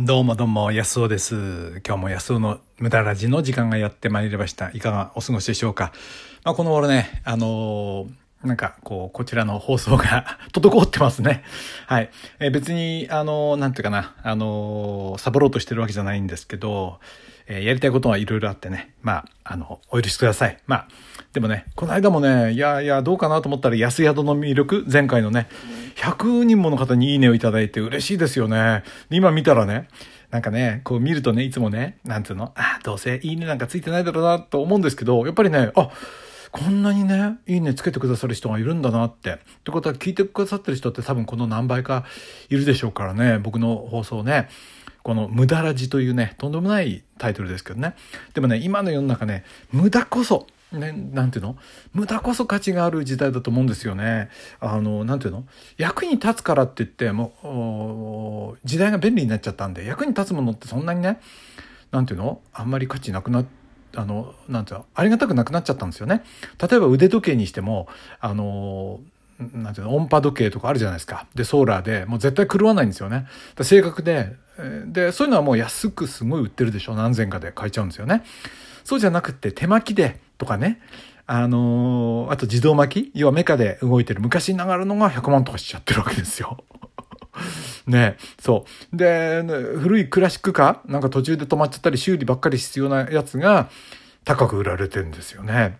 どうもどうも、安尾です。今日も安尾の無駄ラジの時間がやってまいりました。いかがお過ごしでしょうか？まあ、この頃ね、あのーなんか、こう、こちらの放送が 滞ってますね。はい。えー別に、あのーなんていうかな、あのーサボろうとしてるわけじゃないんですけど、えやりたいことはいろいろあってね。まあ、あの、お許しください。まあ、でもね、この間もね、いやいや、どうかなと思ったら、安宿の魅力、前回のね、100人もの方にいいねをいただいて嬉しいですよね。で今見たらね、なんかね、こう見るとね、いつもね、なんていうの、あ、どうせいいねなんかついてないだろうなと思うんですけど、やっぱりね、あ、こんなにね、いいねつけてくださる人がいるんだなって。ってことは聞いてくださってる人って多分この何倍かいるでしょうからね、僕の放送ね。この無駄ラジというね、とんでもないタイトルですけどね。でもね、今の世の中ね、無駄こそ、ね、なんていうの？無駄こそ価値がある時代だと思うんですよね。あの、なんていうの？役に立つからって言って、もう、時代が便利になっちゃったんで、役に立つものってそんなにね、なんていうの？あんまり価値なくなってあの、なんていうのありがたくなくなっちゃったんですよね。例えば腕時計にしても、あの、なんていうの音波時計とかあるじゃないですか。で、ソーラーで、もう絶対狂わないんですよね。正確で、で、そういうのはもう安くすごい売ってるでしょ。何千かで買えちゃうんですよね。そうじゃなくて手巻きでとかね。あのーあと自動巻き要はメカで動いてる昔ながらのが100万とかしちゃってるわけですよ。ねそう。で、古いクラシックカーなんか途中で止まっちゃったり修理ばっかり必要なやつが高く売られてるんですよね。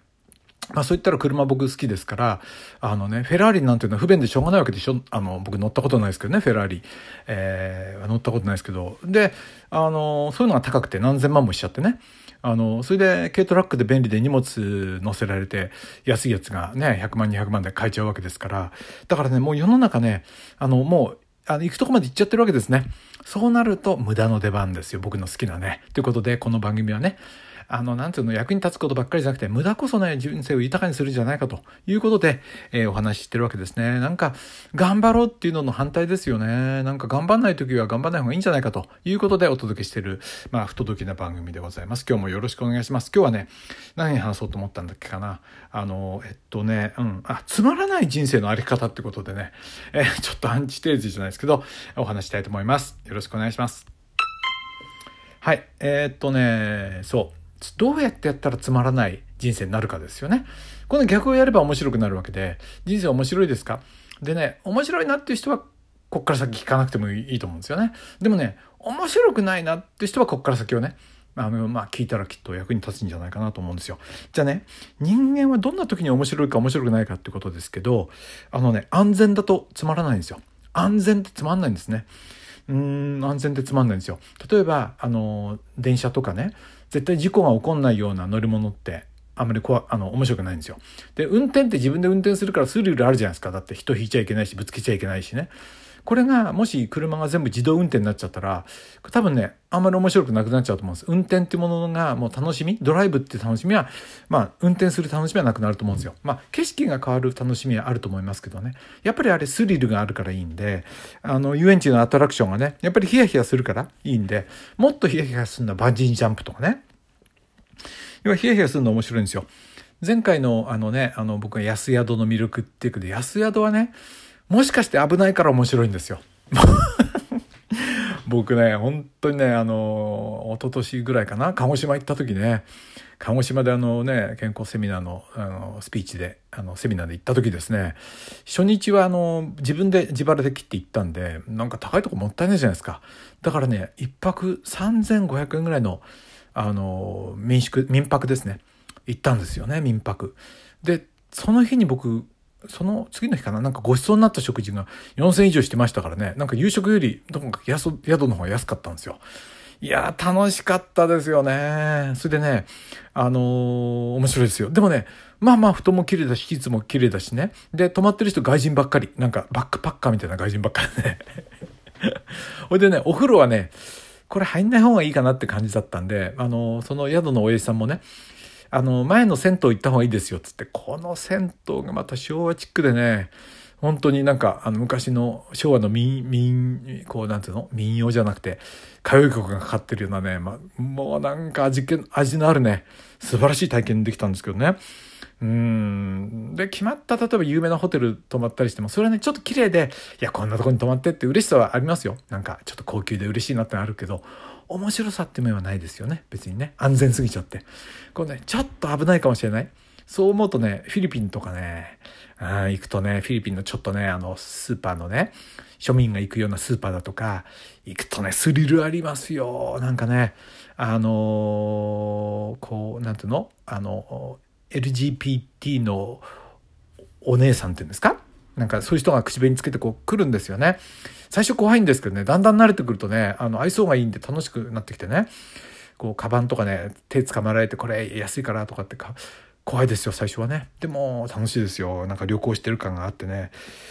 まあそういったら車僕好きですから、あのね、フェラーリなんていうのは不便でしょうがないわけでしょあの、僕乗ったことないですけどね、フェラーリ。えー、乗ったことないですけど。で、あの、そういうのが高くて何千万もしちゃってね。あの、それで軽トラックで便利で荷物乗せられて、安いやつがね、100万、200万で買えちゃうわけですから。だからね、もう世の中ね、あの、もう、あの、行くとこまで行っちゃってるわけですね。そうなると無駄の出番ですよ。僕の好きなね。ということで、この番組はね、あの、なんていうの、役に立つことばっかりじゃなくて、無駄こそね、人生を豊かにするんじゃないかということで、えーお話ししてるわけですね。なんか、頑張ろうっていうのの反対ですよね。なんか頑張んない時は頑張んない方がいいんじゃないかということでお届けしてる、まあ、不届きな番組でございます。今日もよろしくお願いします。今日はね、何話そうと思ったんだっけかな。あの、えっとね、うん、あ、つまらない人生のあり方ってことでね、えーちょっとアンチテーゼじゃないですけど、お話したいと思います。よろしくお願いします。はい。えーっとね、そう。どうやってやったらつまらない人生になるかですよね。この逆をやれば面白くなるわけで、人生面白いですか？でね、面白いなっていう人は、こっから先聞かなくてもいいと思うんですよね。でもね、面白くないなって人はこっから先をね、あの、まあ、聞いたらきっと役に立つんじゃないかなと思うんですよ。じゃあね、人間はどんな時に面白いか面白くないかってことですけど、あのね、安全だとつまらないんですよ。安全ってつまんないんですね。うん、安全ってつまんないんですよ。例えば、あの、電車とかね、絶対事故が起こんないような乗り物って、あんまり怖あの、面白くないんですよ。で、運転って自分で運転するからスリルあるじゃないですか。だって人引いちゃいけないし、ぶつけちゃいけないしね。これが、もし車が全部自動運転になっちゃったら、多分ね、あんまり面白くなくなっちゃうと思うんです。運転ってものがもう楽しみ、ドライブって楽しみは、まあ、運転する楽しみはなくなると思うんですよ。まあ、景色が変わる楽しみはあると思いますけどね。やっぱりあれスリルがあるからいいんで、あの、遊園地のアトラクションがね、やっぱりヒヤヒヤするからいいんで、もっとヒヤヒヤするのはバンジージャンプとかね。要はヒヤヒヤするの面白いんですよ。前回のあのね、あの僕が安宿の魅力っていうけど、安宿はね、もしかして危ないから面白いんですよ。僕ね、本当にね、あの、一昨年ぐらいかな、鹿児島行った時ね、鹿児島であのね、健康セミナーのあのスピーチで、あの、セミナーで行った時ですね、初日はあの、自分で自腹で切って行ったんで、なんか高いとこもったいないじゃないですか。だからね、一泊3500円ぐらいの、あの、民宿、民泊ですね。行ったんですよね、民泊。で、その日に僕、その次の日かな？なんかご馳走になった食事が4000以上してましたからね。なんか夕食より、どこか宿の方が安かったんですよ。いやー、楽しかったですよね。それでね、あのー面白いですよ。でもね、まあまあ、布団も綺麗だし、シーツも綺麗だしね。で、泊まってる人外人ばっかり。なんか、バックパッカーみたいな外人ばっかりね。ほいでね、お風呂はね、これ入んない方がいいかなって感じだったんで、あのーその宿のおやじさんもね、あの、前の銭湯行った方がいいですよ、つって、この銭湯がまた昭和チックでね、本当になんか、あの、昔の昭和の民、民、こう、なんていうの？民謡じゃなくて、歌謡曲がかかってるようなね、ま、もうなんか味気、味のあるね、素晴らしい体験できたんですけどね。うん。で決まった例えば有名なホテル泊まったりしてもそれはねちょっと綺麗でいやこんなとこに泊まってって嬉しさはありますよ。なんかちょっと高級で嬉しいなってあるけど面白さって面はないですよね。別にね。安全すぎちゃって。これねちょっと危ないかもしれない。そう思うとねフィリピンとかね行くとねフィリピンのちょっとねあのスーパーのね庶民が行くようなスーパーだとか行くとねスリルありますよ。なんかねあのー、こうなんていうの？あの LGBT のお姉さんっていうんですか？なんかそういう人が口紅つけてこう来るんですよね。最初怖いんですけどね、だんだん慣れてくるとね、あの、愛想がいいんで楽しくなってきてね、こう、カバンとかね、手捕まられて、これ安いからとかってか、怖いですよ、最初はね。でも、楽しいですよ。なんか旅行してる感があってね。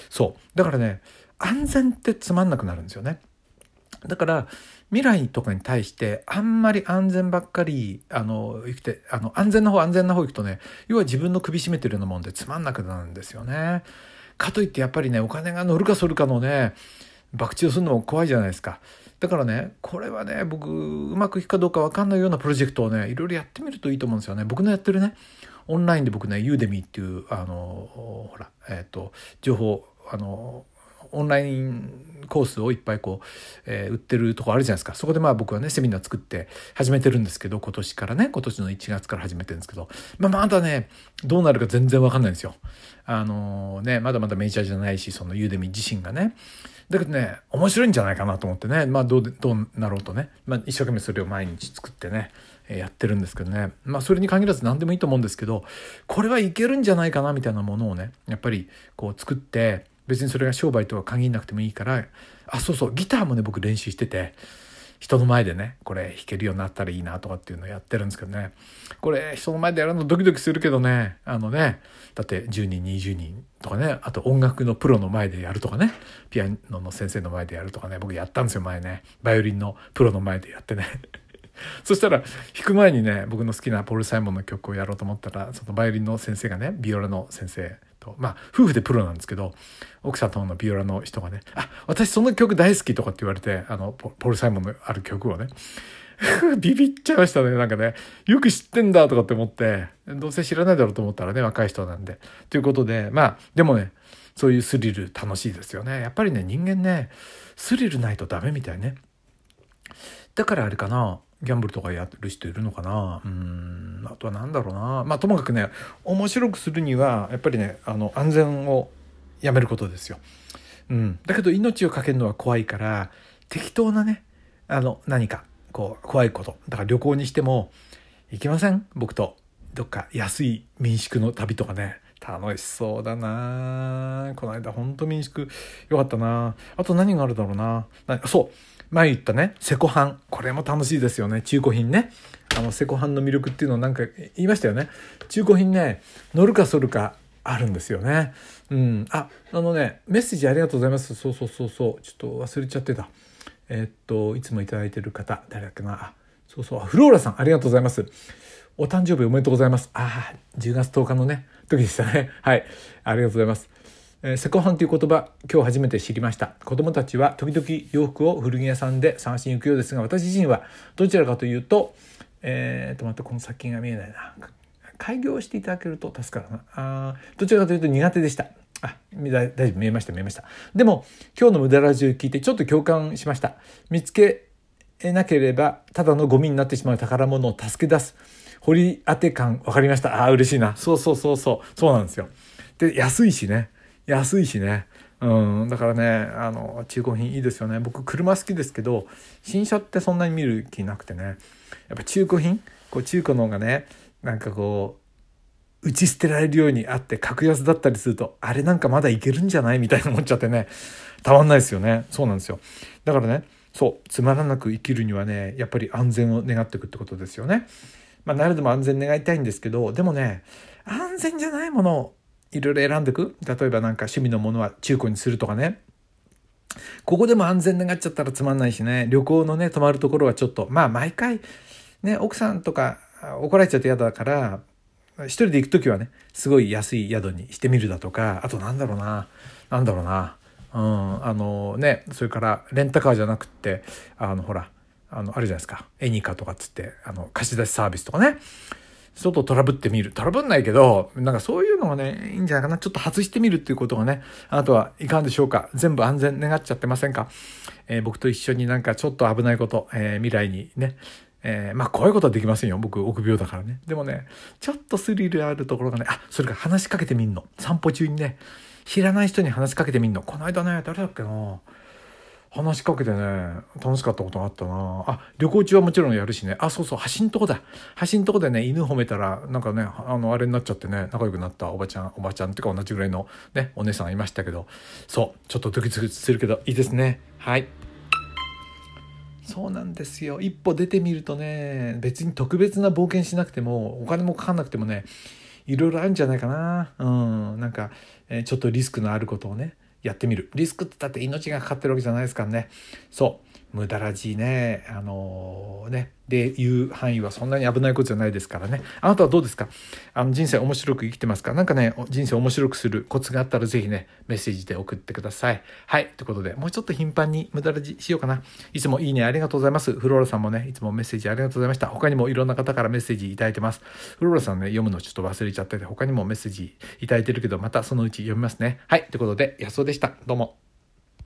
そう。だからね、安全ってつまんなくなるんですよね。だから未来とかに対してあんまり安全ばっかりあの生きてあの安全な方安全な方行くとね要は自分の首絞めてるようなもんでつまんなくなるんですよね。かといってやっぱりねお金が乗るかそるかのね博打をするのも怖いじゃないですか。だからねこれはね僕うまくいくかどうか分かんないようなプロジェクトをねいろいろやってみるといいと思うんですよね。僕のやってるねオンラインで僕ねユーデミーっていうあのほらえっ、ー、と情報あのオンラインコースをいっぱいこう、えー、売ってるとこあるじゃないですかそこでまあ僕はねセミナー作って始めてるんですけど今年からね今年の1月から始めてるんですけど、まあ、まだねどうなるか全然わかんないんですよ。あのー、ねまだまだメジャーじゃないしそのユーデミ自身がね。だけどね面白いんじゃないかなと思ってねまあどうどうなろうとね、まあ、一生懸命それを毎日作ってねやってるんですけどねまあそれに限らず何でもいいと思うんですけどこれはいけるんじゃないかなみたいなものをねやっぱりこう作って別にそれが商売とは限らなくてもいいからあそうそうギターもね僕練習してて人の前でねこれ弾けるようになったらいいなとかっていうのをやってるんですけどね。これ人の前でやるのドキドキするけどねあのねだって10人20人とかねあと音楽のプロの前でやるとかねピアノの先生の前でやるとかね僕やったんですよ前ね。バイオリンのプロの前でやってね。そしたら弾く前にね僕の好きなポール・サイモンの曲をやろうと思ったらそのバイオリンの先生がねビオラの先生と。まあ夫婦でプロなんですけど奥さんとのビオラの人がね「あ私その曲大好き」とかって言われてあのポール・サイモンのある曲をね ビビっちゃいましたね。なんかねよく知ってんだとかって思ってどうせ知らないだろうと思ったらね若い人なんで。ということでまあでもねそういうスリル楽しいですよね。やっぱりね人間ねスリルないとダメみたいね。だからあれかなギャンブルとかやる人いるのかな？うん。あとは何だろうな。まあともかくね面白くするにはやっぱりねあの安全をやめることですよ。うん、だけど命を懸けるのは怖いから適当なねあの何かこう怖いこと。だから旅行にしても行きません？僕と。どっか安い民宿の旅とかね。楽しそうだな。この間ほんと民宿よかったな。あと何があるだろうなそう。前言ったね、セコハン。これも楽しいですよね。中古品ね。あの、セコハンの魅力っていうのをなんか言いましたよね。中古品ね、乗るか反るかあるんですよね。うん。あ、あのね、メッセージありがとうございます。そうそうそうそう。ちょっと忘れちゃってた。えー、っと、いつもいただいてる方、誰だっけな。あ、そうそう。フローラさん、ありがとうございます。お誕生日おめでとうございます。ああ、10月10日のね、時でしたね。はい。ありがとうございます。えセコハンという言葉今日初めて知りました。子供たちは時々洋服を古着屋さんで探しに行くようですが私自身はどちらかというとえー、と待ってこの先が見えないな。開業していただけると助かるな。あどちらかというと苦手でした。あ大丈夫見えました見えました。でも今日の無駄ラジオ聞いてちょっと共感しました。見つけなければただのゴミになってしまう宝物を助け出す掘り当て感分かりました。ああ嬉しいな。そうそうそうそう。そうなんですよ。で安いしね。安いしね。うん、だからねあの中古品いいですよね。僕車好きですけど新車ってそんなに見る気なくてね。やっぱ中古品？こう中古の方がねなんかこう打ち捨てられるようにあって格安だったりするとあれなんかまだいけるんじゃない？みたいな思っちゃってね。たまんないですよね。そうなんですよ。だからねそうつまらなく生きるにはねやっぱり安全を願っていくってことですよね。まあ誰でも安全願いたいんですけどでもね安全じゃないものいろいろ選んでく？例えばなんか趣味のものは中古にするとかね。ここでも安全願っちゃったらつまんないしね。旅行のね泊まるところはちょっと。まあ毎回ね奥さんとか怒られちゃって嫌だから一人で行く時はねすごい安い宿にしてみるだとか。あとなんだろうな。なんだろうな。うんあのねそれからレンタカーじゃなくってあのほらあのあるじゃないですか。エニカとかっつってあの貸し出しサービスとかね。ちょっとトラブってみる。トラブんないけど、なんかそういうのがね、いいんじゃないかな。ちょっと外してみるっていうことがね、あとはいかがでしょうか。全部安全願っちゃってませんか？えー、僕と一緒になんかちょっと危ないこと、えー、未来にね、えー、まあ、こういうことはできませんよ。僕、臆病だからね。でもね、ちょっとスリルあるところがね、あ、それから話しかけてみんの。散歩中にね、知らない人に話しかけてみんの。この間ね、誰だっけな？話しかけてね、楽しかったことあったなあ、旅行中はもちろんやるしね。あ、そうそう、橋んとこだ。橋んとこでね、犬褒めたら、なんかね、あの、あれになっちゃってね、仲良くなったおばちゃん、おばちゃんっていうか同じぐらいのね、お姉さんいましたけど、そう、ちょっとドキドキするけど、いいですね。はい。そうなんですよ。一歩出てみるとね、別に特別な冒険しなくても、お金もかかんなくてもね、いろいろあるんじゃないかな。うん、なんか、え、ちょっとリスクのあることをね、やってみる。リスクってだったって命がかかってるわけじゃないですからね。そう。無駄らしいね。あのー、ね。でいう範囲はそんなに危ないことじゃないですからね。あなたはどうですか？あの人生面白く生きてますか？なんかね、人生面白くするコツがあったらぜひね、メッセージで送ってください。はい。ということで、もうちょっと頻繁に無駄らじしようかな。いつもいいねありがとうございます。フローラさんもね、いつもメッセージありがとうございました。他にもいろんな方からメッセージいただいてます。フローラさんね、読むのちょっと忘れちゃってて、他にもメッセージいただいてるけど、またそのうち読みますね。はい。ということで、安尾でした。どうも。